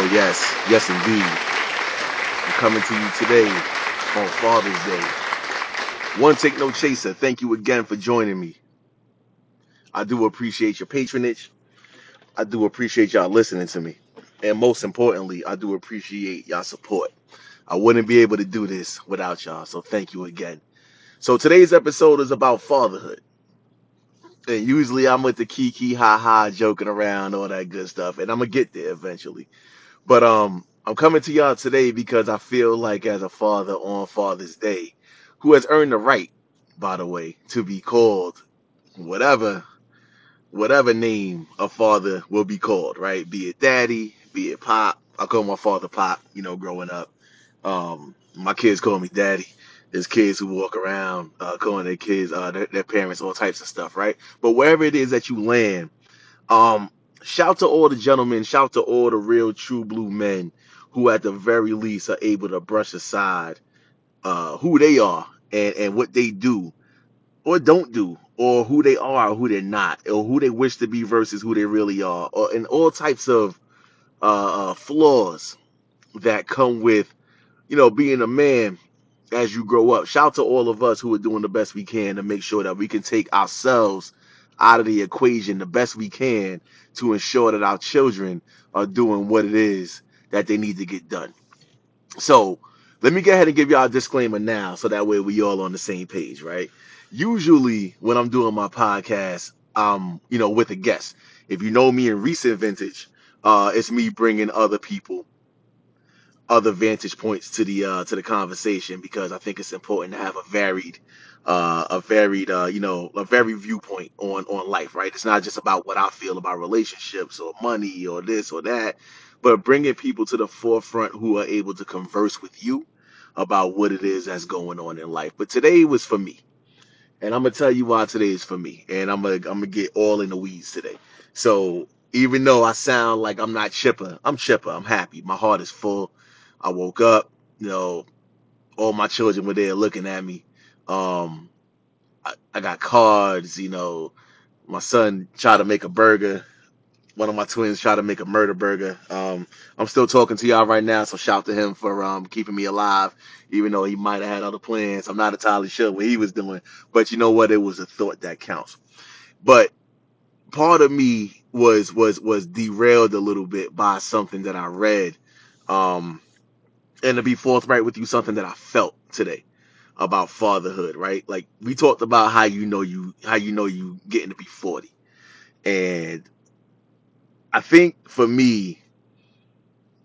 Oh, yes. Yes, indeed. I'm coming to you today on Father's Day. One Take No Chaser, thank you again for joining me. I do appreciate your patronage. I do appreciate y'all listening to me. And most importantly, I do appreciate y'all support. I wouldn't be able to do this without y'all, so thank you again. So today's episode is about fatherhood. And usually I'm with the kiki ha ha joking around, all that good stuff. And I'm gonna get there eventually. But um, I'm coming to y'all today because I feel like as a father on Father's Day, who has earned the right, by the way, to be called whatever whatever name a father will be called, right? Be it daddy, be it pop. I call my father pop, you know, growing up. Um, my kids call me daddy. There's kids who walk around uh, calling their kids, uh, their, their parents, all types of stuff, right? But wherever it is that you land, um, shout to all the gentlemen, shout to all the real true blue men who at the very least are able to brush aside uh who they are and, and what they do or don't do, or who they are or who they're not, or who they wish to be versus who they really are, or and all types of uh, uh flaws that come with, you know, being a man as you grow up. Shout to all of us who are doing the best we can to make sure that we can take ourselves out of the equation the best we can to ensure that our children are doing what it is that they need to get done. So let me go ahead and give y'all a disclaimer now so that way we all on the same page, right? Usually when I'm doing my podcast, um, you know, with a guest. If you know me in recent vintage, uh, it's me bringing other people other vantage points to the uh to the conversation because I think it's important to have a varied uh a varied uh you know a varied viewpoint on on life right? It's not just about what I feel about relationships or money or this or that but bringing people to the forefront who are able to converse with you about what it is that's going on in life. But today was for me and I'm gonna tell you why today is for me and I'm gonna I'm gonna get all in the weeds today. So even though I sound like I'm not chipper I'm chipper I'm happy. My heart is full. I woke up, you know, all my children were there looking at me. Um, I, I got cards, you know, my son tried to make a burger. One of my twins tried to make a murder burger. Um, I'm still talking to y'all right now, so shout to him for um, keeping me alive, even though he might have had other plans. I'm not entirely sure what he was doing, but you know what? It was a thought that counts. But part of me was was was derailed a little bit by something that I read. Um, and to be forthright with you, something that I felt today about fatherhood, right? Like we talked about how you know you how you know you getting to be 40. And I think for me,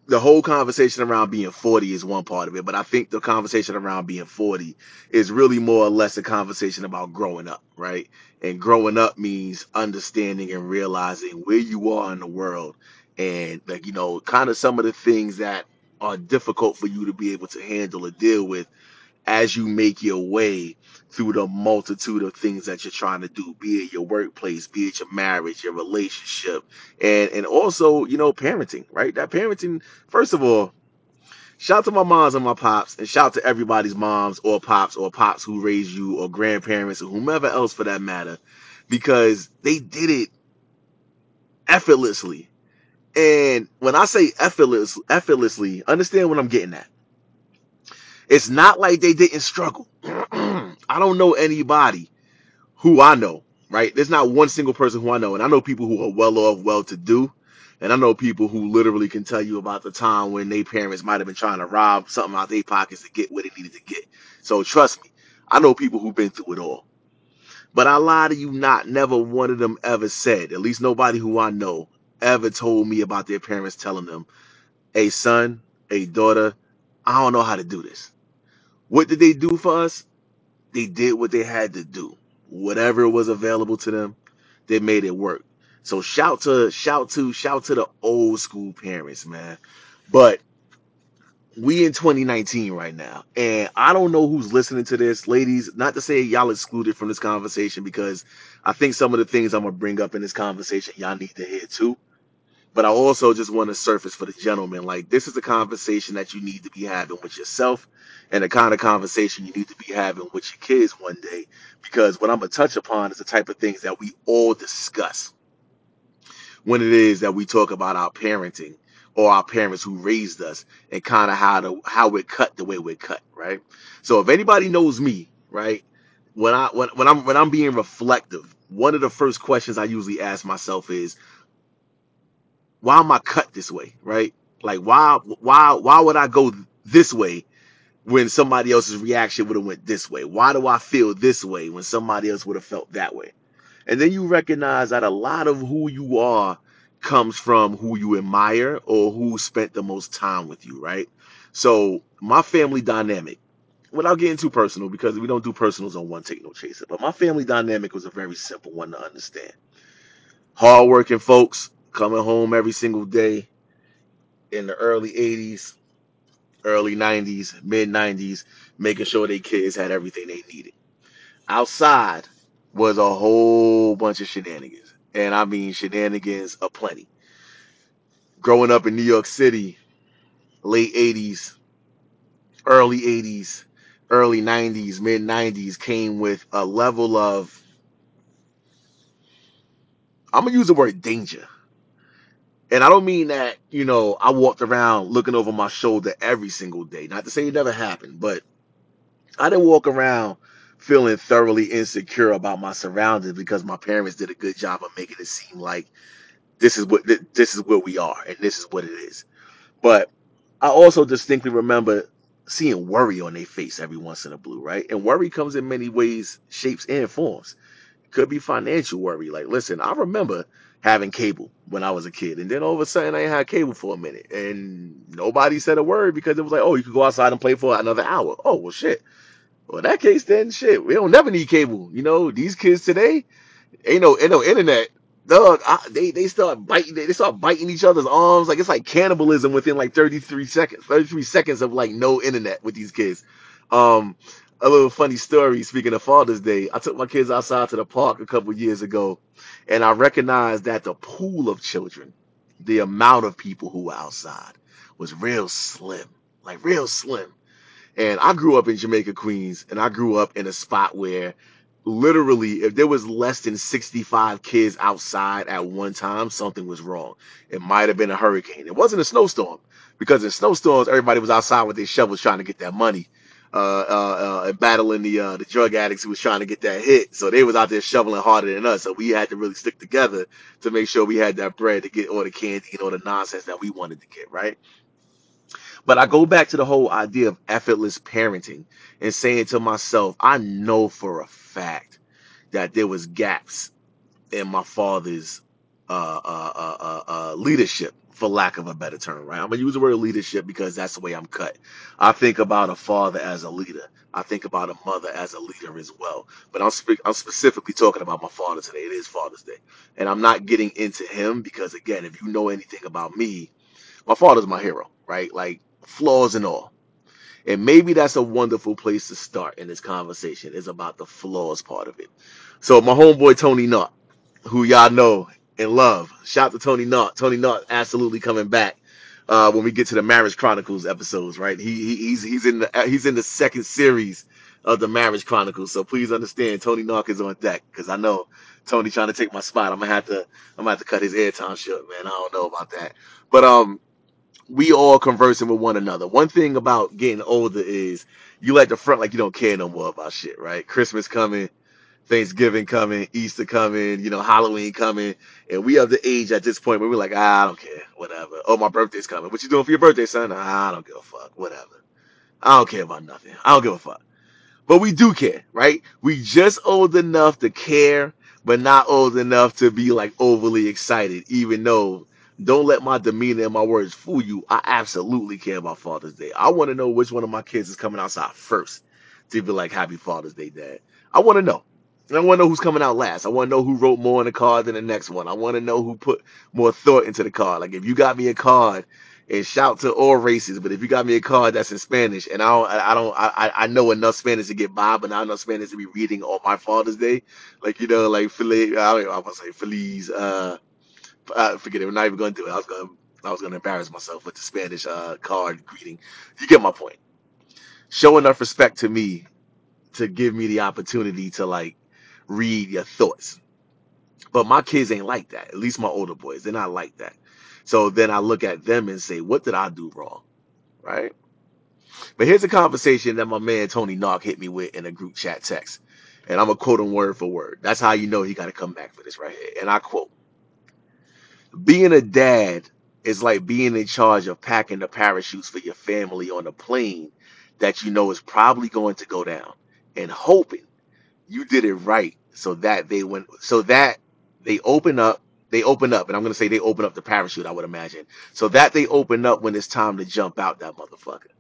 the whole conversation around being 40 is one part of it, but I think the conversation around being 40 is really more or less a conversation about growing up, right? And growing up means understanding and realizing where you are in the world and like, you know, kind of some of the things that are difficult for you to be able to handle or deal with as you make your way through the multitude of things that you're trying to do, be it your workplace, be it your marriage, your relationship, and and also, you know, parenting, right? That parenting, first of all, shout to my moms and my pops, and shout to everybody's moms or pops or pops who raised you or grandparents or whomever else for that matter, because they did it effortlessly. And when I say effortless, effortlessly, understand what I'm getting at It's not like they didn't struggle. I don't know anybody who I know, right? There's not one single person who I know. And I know people who are well off, well to do. And I know people who literally can tell you about the time when their parents might have been trying to rob something out of their pockets to get what they needed to get. So trust me, I know people who've been through it all. But I lie to you not, never one of them ever said, at least nobody who I know ever told me about their parents telling them, hey, son, hey, daughter, I don't know how to do this. What did they do for us? They did what they had to do. Whatever was available to them, they made it work. So shout to shout to shout to the old school parents, man. But we in 2019 right now, and I don't know who's listening to this, ladies. Not to say y'all excluded from this conversation because I think some of the things I'm gonna bring up in this conversation y'all need to hear too but I also just want to surface for the gentleman. Like this is a conversation that you need to be having with yourself, and the kind of conversation you need to be having with your kids one day. Because what I'm gonna touch upon is the type of things that we all discuss when it is that we talk about our parenting, or our parents who raised us and kind of how to how we're cut the way we're cut, right? So if anybody knows me, right, when I when, when I'm when I'm being reflective, one of the first questions I usually ask myself is, why am I cut this way, right? Like why why why would I go this way when somebody else's reaction would have went this way? Why do I feel this way when somebody else would have felt that way? And then you recognize that a lot of who you are comes from who you admire or who spent the most time with you, right? So my family dynamic, without getting too personal, because we don't do personals on one take no chaser, but my family dynamic was a very simple one to understand. Hardworking folks coming home every single day in the early 80s, early 90s, mid 90s, making sure their kids had everything they needed Outside was a whole bunch of shenanigans. And I mean shenanigans aplenty. Growing up in New York City, late 80s, early 80s, early 90s, mid 90s came with a level of, I'm going to use the word danger. And I don't mean that, you know, I walked around looking over my shoulder every single day. Not to say it never happened, but I didn't walk around feeling thoroughly insecure about my surroundings because my parents did a good job of making it seem like this is what this is where we are and this is what it is. But i also distinctly remember seeing worry on their face every once in a blue right? And worry comes in many ways shapes and forms. Could be financial worry. Like listen i remember having cable when i was a kid. And then all of a sudden i ain't had cable for a minute. And nobody said a word because it was like oh you could go outside and play for another hour. Oh well shit. Well in that case then shit we don't never need cable. You know these kids today ain't no ain't no internet. Dog, I, they they start biting they start biting each other's arms. Like it's like cannibalism within like 33 seconds 33 seconds of like no internet with these kids. Um a little funny story speaking of Father's Day. I took my kids outside to the park a couple years ago and I recognized that the pool of children, the amount of people who were outside was real slim. Like real slim and I grew up in Jamaica, Queens, and I grew up in a spot where literally, if there was less than 65 kids outside at one time, something was wrong. It might have been a hurricane. It wasn't a snowstorm because in snowstorms, everybody was outside with their shovels trying to get that money. Uh, uh, uh, battling the uh, the drug addicts who was trying to get that hit, so they was out there shoveling harder than us. So we had to really stick together to make sure we had that bread to get all the candy and all the nonsense that we wanted to get, right? But I go back to the whole idea of effortless parenting and saying to myself, I know for a fact that there was gaps in my father's uh, uh, uh, uh, uh, leadership, for lack of a better term, right? I'm gonna use the word leadership because that's the way I'm cut. I think about a father as a leader. I think about a mother as a leader as well. But I'm spe- I'm specifically talking about my father today. It is Father's Day, and I'm not getting into him because again, if you know anything about me, my father's my hero, right? Like flaws and all. And maybe that's a wonderful place to start in this conversation is about the flaws part of it. So my homeboy Tony Knott, who y'all know and love, shout out to Tony Knott. Tony Knott absolutely coming back uh, when we get to the Marriage Chronicles episodes, right? He, he he's he's in the he's in the second series of the Marriage Chronicles. So please understand, Tony Knott is on deck because I know Tony trying to take my spot. I'm gonna have to I'm gonna have to cut his airtime short, man. I don't know about that, but um we all conversing with one another. One thing about getting older is you let the front like you don't care no more about shit, right? Christmas coming, Thanksgiving coming, Easter coming, you know, Halloween coming, and we have the age at this point where we're like, ah, I don't care, whatever. Oh, my birthday's coming. What you doing for your birthday, son? Ah, I don't give a fuck, whatever. I don't care about nothing. I don't give a fuck. But we do care, right? We just old enough to care, but not old enough to be like overly excited, even though don't let my demeanor and my words fool you. I absolutely care about Father's Day. I want to know which one of my kids is coming outside first to be like, Happy Father's Day, Dad. I want to know. I want to know who's coming out last. I want to know who wrote more on the card than the next one. I want to know who put more thought into the card. Like if you got me a card and shout to all races. But if you got me a card that's in Spanish, and I don't, I don't, I, I know enough Spanish to get by, but not enough Spanish to be reading on my Father's Day, like you know, like Feliz, I don't I'm gonna say Feliz. Uh, uh, forget it. We're not even gonna do it. I was gonna, I was gonna embarrass myself with the Spanish uh card greeting. You get my point. Show enough respect to me to give me the opportunity to like read your thoughts. But my kids ain't like that. At least my older boys, they're not like that So then I look at them and say, what did I do wrong? Right. But here's a conversation that my man Tony Knott hit me with in a group chat text. And I'm going to quote him word for word. That's how you know he got to come back for this right here. And I quote Being a dad is like being in charge of packing the parachutes for your family on a plane that you know is probably going to go down and hoping you did it right so that they went so that they open up they open up and i'm going to say they open up the parachute i would imagine. So that they open up when it's time to jump out that motherfucker.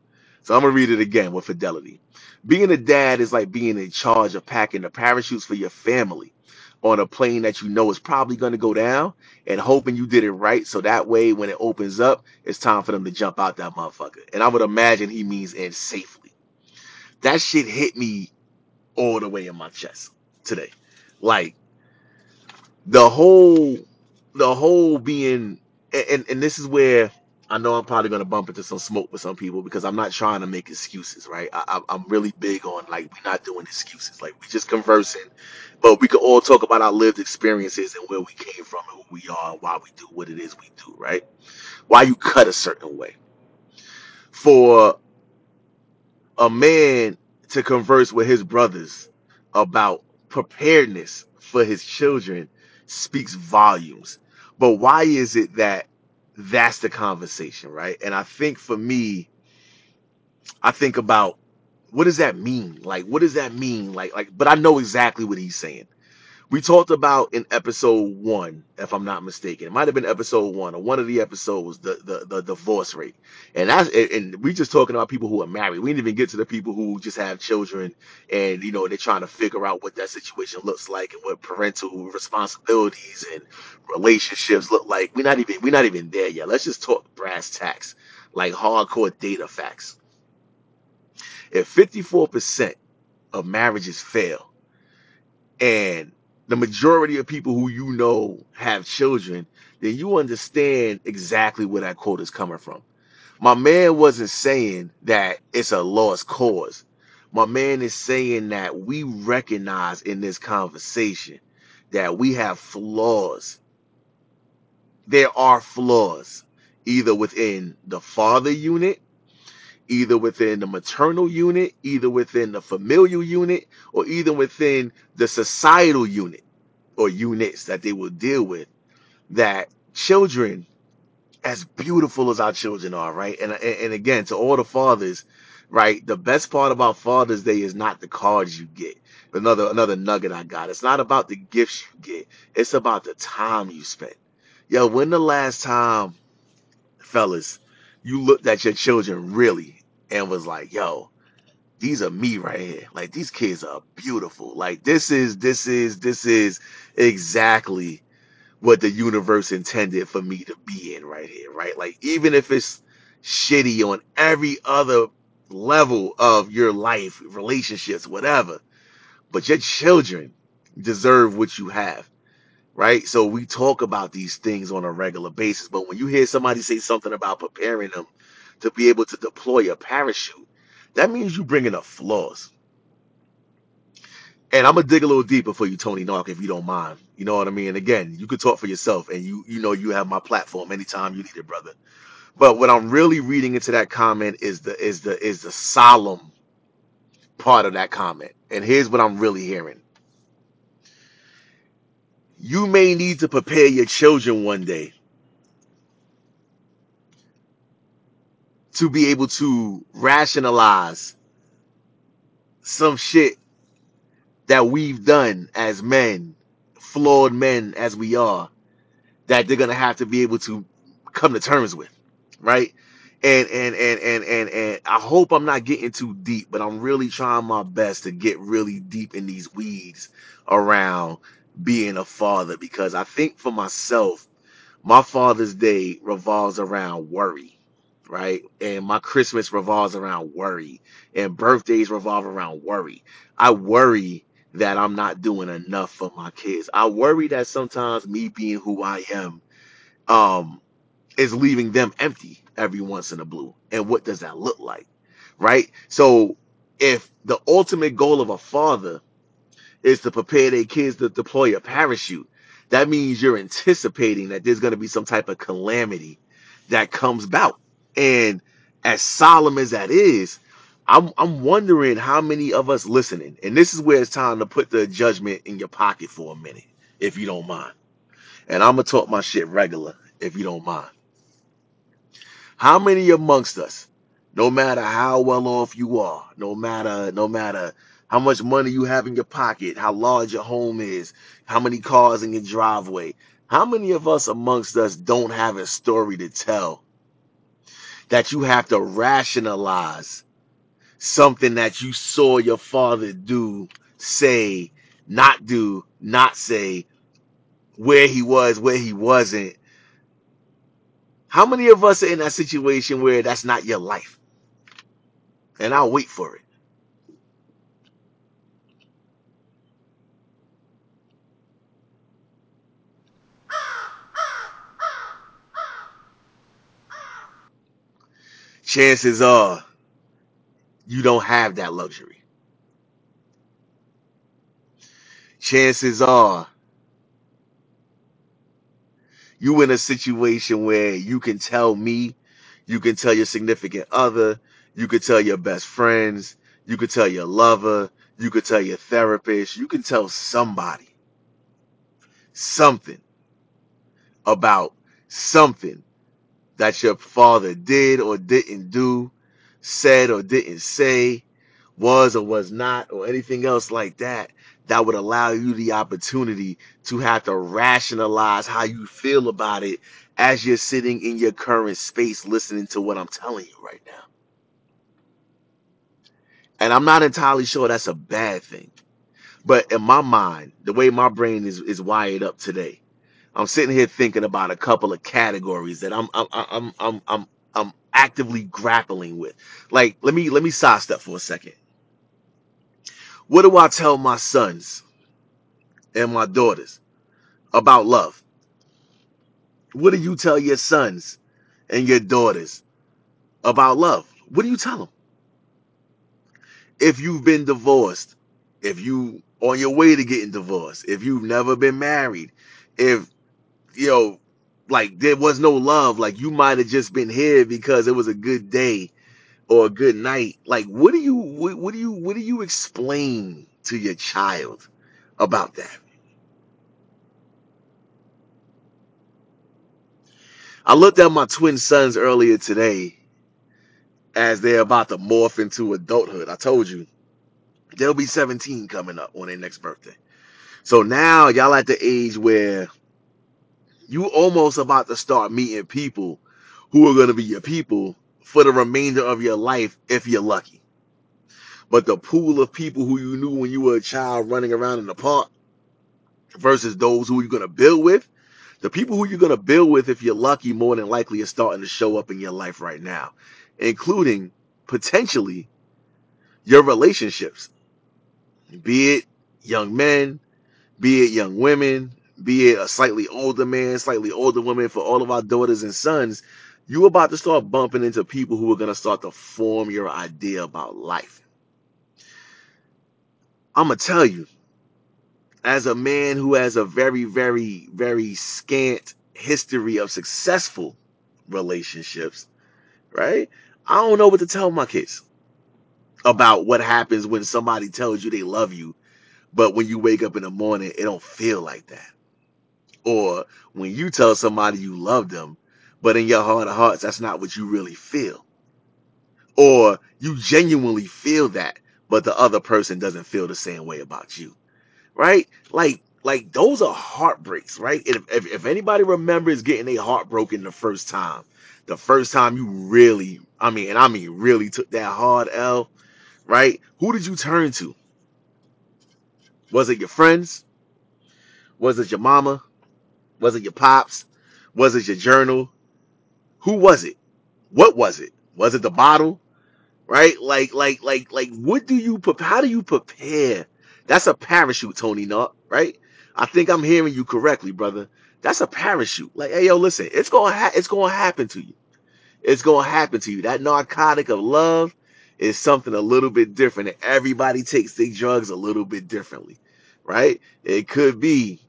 So i'm going to read it again with fidelity. Being a dad is like being in charge of packing the parachutes for your family on a plane that you know is probably going to go down and hoping you did it right so that way when it opens up it's time for them to jump out that motherfucker. And i would imagine he means and safely. That shit hit me all the way in my chest today. Like the whole, the whole being, and and this is where I know I'm probably gonna bump into some smoke with some people because I'm not trying to make excuses, right? I, I'm I'm really big on like we're not doing excuses, like we just conversing, but we could all talk about our lived experiences and where we came from and who we are and why we do what it is we do, right? Why you cut a certain way for a man to converse with his brothers about preparedness for his children speaks volumes. But why is it that that's the conversation, right? And I think for me, I think about what does that mean? Like, what does that mean? Like, like, but I know exactly what he's saying we talked about in episode one, if I'm not mistaken. It might have been episode one or one of the episodes, the the, the divorce rate. And that's and we just talking about people who are married. We didn't even get to the people who just have children and you know they're trying to figure out what that situation looks like and what parental responsibilities and relationships look like. We're not even we're not even there yet. Let's just talk brass tacks, like hardcore data facts. If 54% of marriages fail and the majority of people who you know have children, then you understand exactly where that quote is coming from. My man wasn't saying that it's a lost cause. My man is saying that we recognize in this conversation that we have flaws. There are flaws either within the father unit, either within the maternal unit, either within the familial unit, or either within the societal unit or units that they will deal with that children as beautiful as our children are right? And, and and again to all the fathers right the best part about father's day is not the cards you get. Another another nugget i got. It's not about the gifts you get. It's about the time you spend yo when the last time fellas you looked at your children really and was like yo these are me right here. Like these kids are beautiful. Like this is this is this is exactly what the universe intended for me to be in right here, right? Like even if it's shitty on every other level of your life, relationships, whatever, but your children deserve what you have, right? So we talk about these things on a regular basis, but when you hear somebody say something about preparing them to be able to deploy a parachute, that means you bringing up flaws and I'm gonna dig a little deeper for you, Tony Knott, if you don't mind. You know what I mean? Again, you could talk for yourself, and you you know you have my platform anytime you need it, brother. But what I'm really reading into that comment is the is the is the solemn part of that comment. And here's what I'm really hearing: you may need to prepare your children one day to be able to rationalize some shit that we've done as men, flawed men as we are that they're gonna have to be able to come to terms with, right? And and and and and and I hope I'm not getting too deep, but I'm really trying my best to get really deep in these weeds around being a father because I think for myself, my Father's Day revolves around worry, right? And my Christmas revolves around worry, and birthdays revolve around worry. I worry that I'm not doing enough for my kids. I worry that sometimes me being who I am um is leaving them empty every once in a blue and what does that look like right so if the ultimate goal of a father is to prepare their kids to deploy a parachute that means you're anticipating that there's going to be some type of calamity that comes about. And as solemn as that is, I'm I'm wondering how many of us listening, and this is where it's time to put the judgment in your pocket for a minute, if you don't mind. And I'm gonna talk my shit regular, if you don't mind. How many amongst us, no matter how well off you are, no matter no matter how much money you have in your pocket, how large your home is, how many cars in your driveway, how many of us amongst us don't have a story to tell that you have to rationalize something that you saw your father do, say, not do, not say, where he was, where he wasn't. How many of us are in that situation where that's not your life? And I'll wait for it. Chances are you don't have that luxury. Chances are you in a situation where you can tell me, you can tell your significant other, you could tell your best friends, you could tell your lover, you could tell your therapist, you can tell somebody something about something that your father did or didn't do, said or didn't say, was or was not, or anything else like that, that would allow you the opportunity to have to rationalize how you feel about it as you're sitting in your current space listening to what I'm telling you right now. And I'm not entirely sure that's a bad thing. But in my mind, the way my brain is, is wired up today, I'm sitting here thinking about a couple of categories that I'm I'm I'm I'm I'm I'm actively grappling with. Like, let me let me sidestep for a second. What do I tell my sons and my daughters about love? What do you tell your sons and your daughters about love? What do you tell them? If you've been divorced, if you on your way to getting divorced, if you've never been married, if you know, like there was no love, like you might have just been here because it was a good day or a good night. Like, what do you what, what do you what do you explain to your child about that? I looked at my twin sons earlier today as they're about to morph into adulthood. I told you they'll be 17 coming up on their next birthday. So now y'all at the age where you almost about to start meeting people who are gonna be your people for the remainder of your life if you're lucky. But the pool of people who you knew when you were a child running around in the park versus those who you're gonna build with, the people who you're gonna build with, if you're lucky, more than likely are starting to show up in your life right now, including potentially your relationships, be it young men, be it young women, be it a slightly older man, slightly older woman, for all of our daughters and sons, you about to start bumping into people who are gonna start to form your idea about life. I'm gonna tell you, as a man who has a very, very, very scant history of successful relationships, right? I don't know what to tell my kids about what happens when somebody tells you they love you, but when you wake up in the morning, it don't feel like that. Or when you tell somebody you love them, but in your heart of hearts, that's not what you really feel. Or you genuinely feel that, but the other person doesn't feel the same way about you right? Like, like those are heartbreaks, right? If, if, if anybody remembers getting a heartbroken the first time, the first time you really, I mean, and I mean really took that hard L, right? Who did you turn to? Was it your friends? Was it your mama? Was it your pops? Was it your journal? Who was it? What was it? Was it the bottle? right? Like, like, like, like, what do you prep? How do you prepare? That's a parachute, Tony Knott, right? I think I'm hearing you correctly, brother. That's a parachute. Like, hey, yo, listen, it's gonna ha- it's gonna happen to you. It's gonna happen to you. That narcotic of love is something a little bit different. Everybody takes their drugs a little bit differently, right? It could be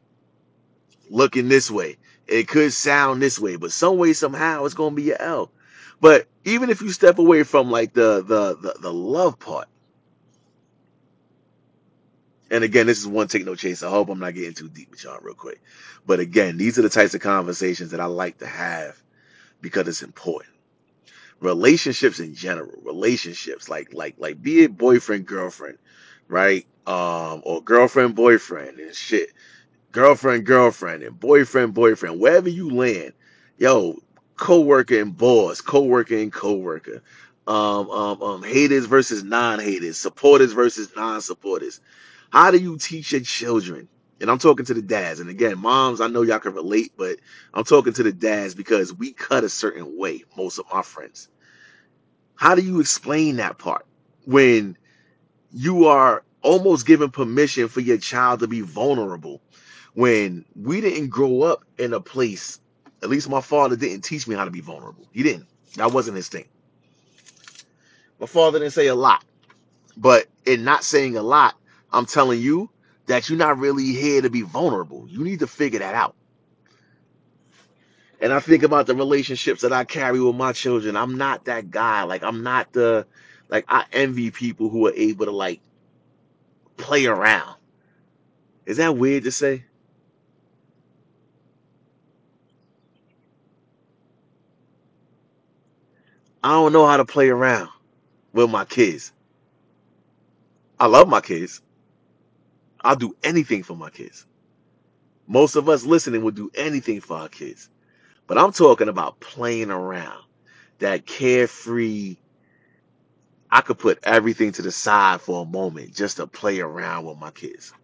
looking this way. It could sound this way, but some way, somehow, it's gonna be your L. But even if you step away from like the the the, the love part, and again, this is one take no chase. I hope I'm not getting too deep with y'all real quick. But again, these are the types of conversations that I like to have because it's important. Relationships in general, relationships like like like be it boyfriend girlfriend, right? Um, or girlfriend boyfriend and shit girlfriend, girlfriend, and boyfriend, boyfriend, wherever you land, yo, co-worker and boss, co-worker and co-worker, um, um, um, haters versus non-haters, supporters versus non-supporters. How do you teach your children? And I'm talking to the dads. And again, moms, I know y'all can relate, but I'm talking to the dads because we cut a certain way, most of my friends. How do you explain that part when you are almost giving permission for your child to be vulnerable? When we didn't grow up in a place, at least my father didn't teach me how to be vulnerable. He didn't. That wasn't his thing. My father didn't say a lot, but in not saying a lot, I'm telling you that you're not really here to be vulnerable. You need to figure that out. And I think about the relationships that I carry with my children. I'm not that guy. Like I'm not the like I envy people who are able to like play around. Is that weird to say? I don't know how to play around with my kids. I love my kids. I'll do anything for my kids. Most of us listening would do anything for our kids. But I'm talking about playing around. That carefree, I could put everything to the side for a moment just to play around with my kids.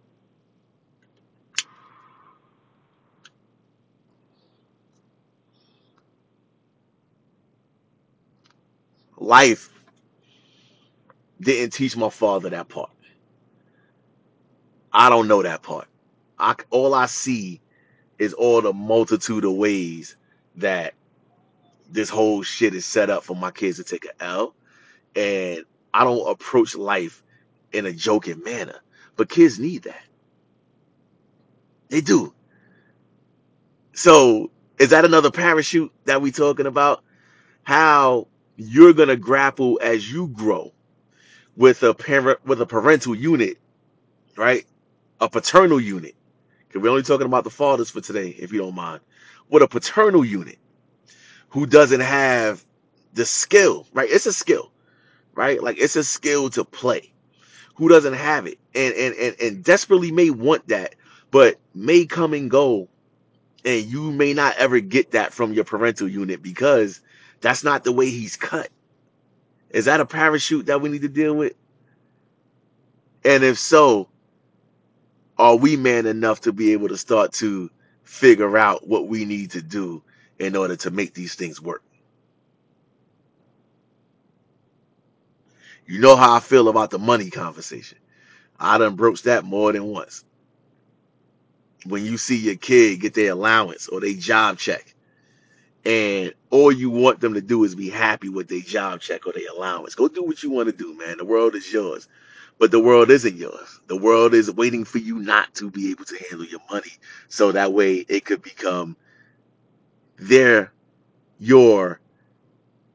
Life didn't teach my father that part. I don't know that part. I, all I see is all the multitude of ways that this whole shit is set up for my kids to take an L. And I don't approach life in a joking manner. But kids need that. They do So is that another parachute that we talking about? How you're gonna grapple as you grow with a parent with a parental unit, right? A paternal unit. Because we're only talking about the fathers for today, if you don't mind. With a paternal unit who doesn't have the skill, right? It's a skill, right? Like it's a skill to play. Who doesn't have it? And and and, and desperately may want that, but may come and go and you may not ever get that from your parental unit because that's not the way he's cut. Is that a parachute that we need to deal with? And if so, are we man enough to be able to start to figure out what we need to do in order to make these things work? You know how I feel about the money conversation. I done broached that more than once. When you see your kid get their allowance or their job check and all you want them to do is be happy with their job check or their allowance. Go do what you want to do, man. The world is yours. But the world isn't yours. The world is waiting for you not to be able to handle your money. So that way it could become their your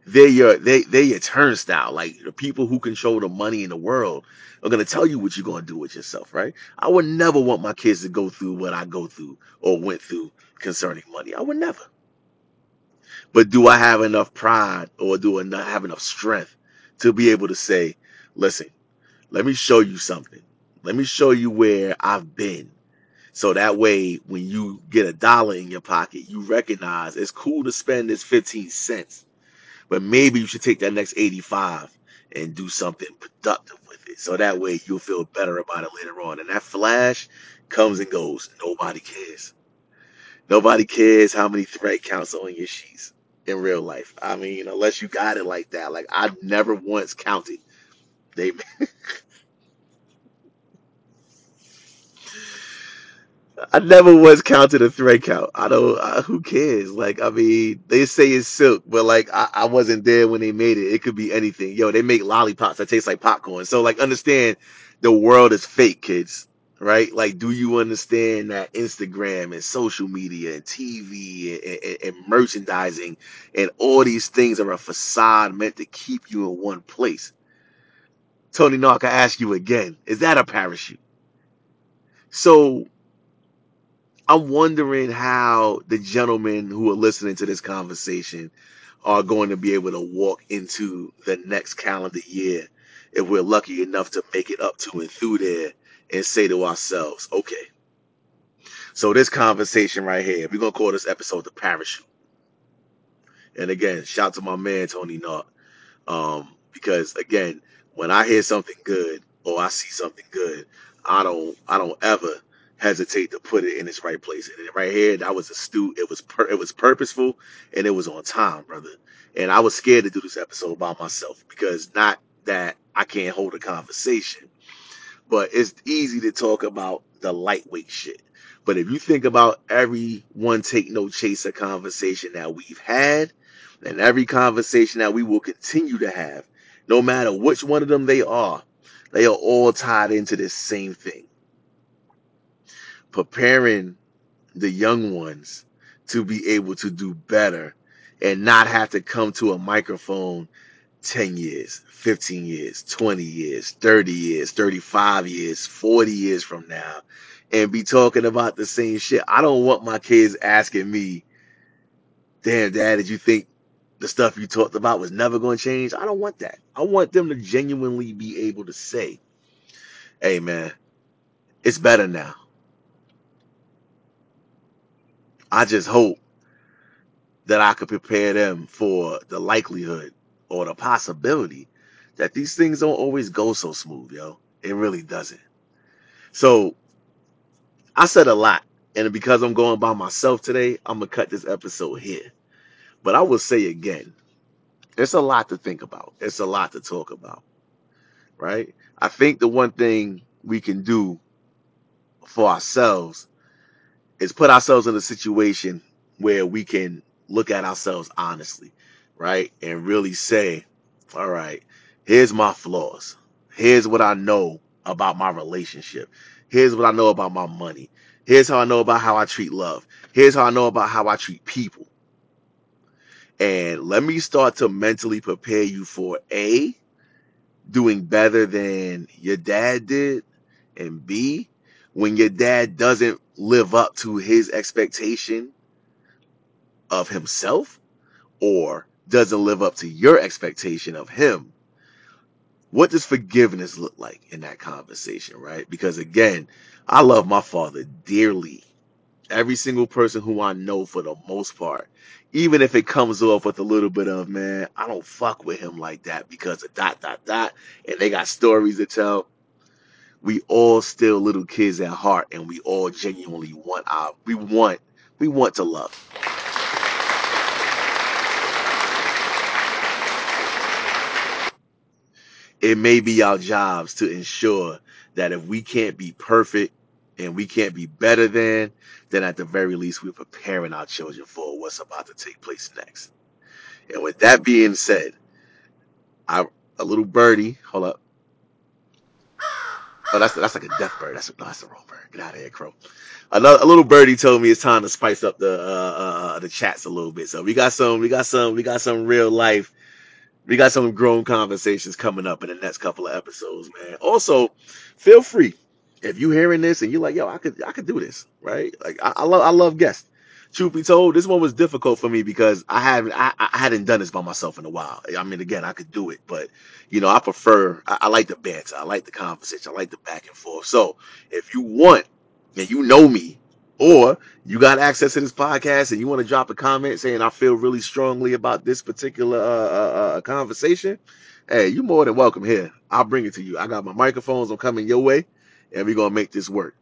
they're your they they're your turnstile. Like the people who control the money in the world are gonna tell you what you're gonna do with yourself, right? I would never want my kids to go through what I go through or went through concerning money. I would never. But do I have enough pride or do I not have enough strength to be able to say, listen, let me show you something. Let me show you where I've been. So that way, when you get a dollar in your pocket, you recognize it's cool to spend this 15 cents, but maybe you should take that next 85 and do something productive with it. So that way you'll feel better about it later on. And that flash comes and goes. Nobody cares. Nobody cares how many thread counts on your sheets in real life. I mean, unless you got it like that. Like I never once counted. They, I never once counted a thread count. I don't. Uh, who cares? Like I mean, they say it's silk, but like I, I wasn't there when they made it. It could be anything. Yo, they make lollipops that taste like popcorn. So like, understand, the world is fake, kids. Right? Like, do you understand that Instagram and social media and TV and, and, and merchandising and all these things are a facade meant to keep you in one place? Tony Knott, I ask you again, is that a parachute? So I'm wondering how the gentlemen who are listening to this conversation are going to be able to walk into the next calendar year if we're lucky enough to make it up to and through there and say to ourselves, okay, So this conversation right here, we're gonna call this episode the parachute. And again, shout to my man Tony Knott. Um, because again, when I hear something good or I see something good, I don't I don't ever hesitate to put it in its right place. And right here, that was astute. It was pur- it was purposeful and it was on time, brother. And I was scared to do this episode by myself because not that I can't hold a conversation but it's easy to talk about the lightweight shit. But if you think about every one take no chaser conversation that we've had, and every conversation that we will continue to have, no matter which one of them they are, they are all tied into this same thing. Preparing the young ones to be able to do better and not have to come to a microphone 10 years, 15 years, 20 years, 30 years, 35 years, 40 years from now and be talking about the same shit. I don't want my kids asking me, damn, dad, did you think the stuff you talked about was never going to change? I don't want that. I want them to genuinely be able to say, hey, man, it's better now. I just hope that I could prepare them for the likelihood or the possibility that these things don't always go so smooth, yo. It really doesn't. So I said a lot, and because I'm going by myself today, I'm gonna cut this episode here. But I will say again, it's a lot to think about. It's a lot to talk about, right? I think the one thing we can do for ourselves is put ourselves in a situation where we can look at ourselves honestly, right? And really say, all right, here's my flaws. Here's what I know about my relationship. Here's what I know about my money. Here's how I know about how I treat love. Here's how I know about how I treat people. And let me start to mentally prepare you for A, doing better than your dad did, and B, when your dad doesn't live up to his expectation of himself or doesn't live up to your expectation of him, what does forgiveness look like in that conversation, right? Because again, I love my father dearly. Every single person who I know for the most part, even if it comes off with a little bit of, man, I don't fuck with him like that because of dot, dot, dot, and they got stories to tell. We all still little kids at heart and we all genuinely want our, we want, we want to love. It may be our jobs to ensure that if we can't be perfect and we can't be better than, then at the very least we're preparing our children for what's about to take place next. And with that being said, I a little birdie, hold up. Oh, that's that's like a death bird. That's no, that's the wrong bird. Get out of here, crow. Another a little birdie told me it's time to spice up the uh, uh, the chats a little bit. So we got some, we got some, we got some real life We got some grown conversations coming up in the next couple of episodes, man. Also, feel free if you're hearing this and you're like, yo, I could I could do this, right? Like I, I love I love guests. Truth be told, this one was difficult for me because I haven't I, I hadn't done this by myself in a while. I mean, again, I could do it, but you know, I prefer I, I like the banter, I like the conversation, I like the back and forth. So if you want and you know me, or you got access to this podcast and you want to drop a comment saying I feel really strongly about this particular uh, uh, uh, conversation, hey, you're more than welcome here. I'll bring it to you. I got my microphones. I'm coming your way, and we're gonna make this work.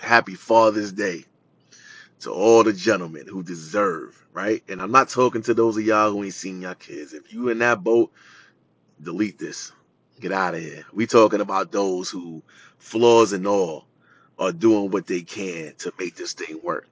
Happy Father's Day to all the gentlemen who deserve, right? And I'm not talking to those of y'all who ain't seen your kids. If you in that boat, delete this. Get out of here. We talking about those who, flaws and all, are doing what they can to make this thing work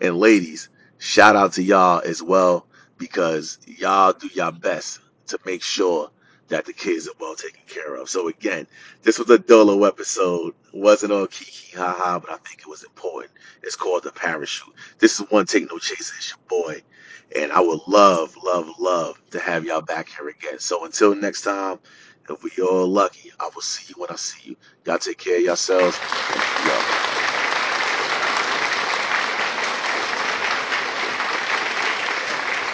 And ladies, shout out to y'all as well because y'all do y'all best to make sure that the kids are well taken care of. So again, this was a Dolo episode. wasn't all kiki haha, but I think it was important. It's called the parachute. This is one take no chaser. It's your boy, and I would love, love, love to have y'all back here again. So until next time, if we all lucky, I will see you when I see you. Y'all take care of yourselves. well.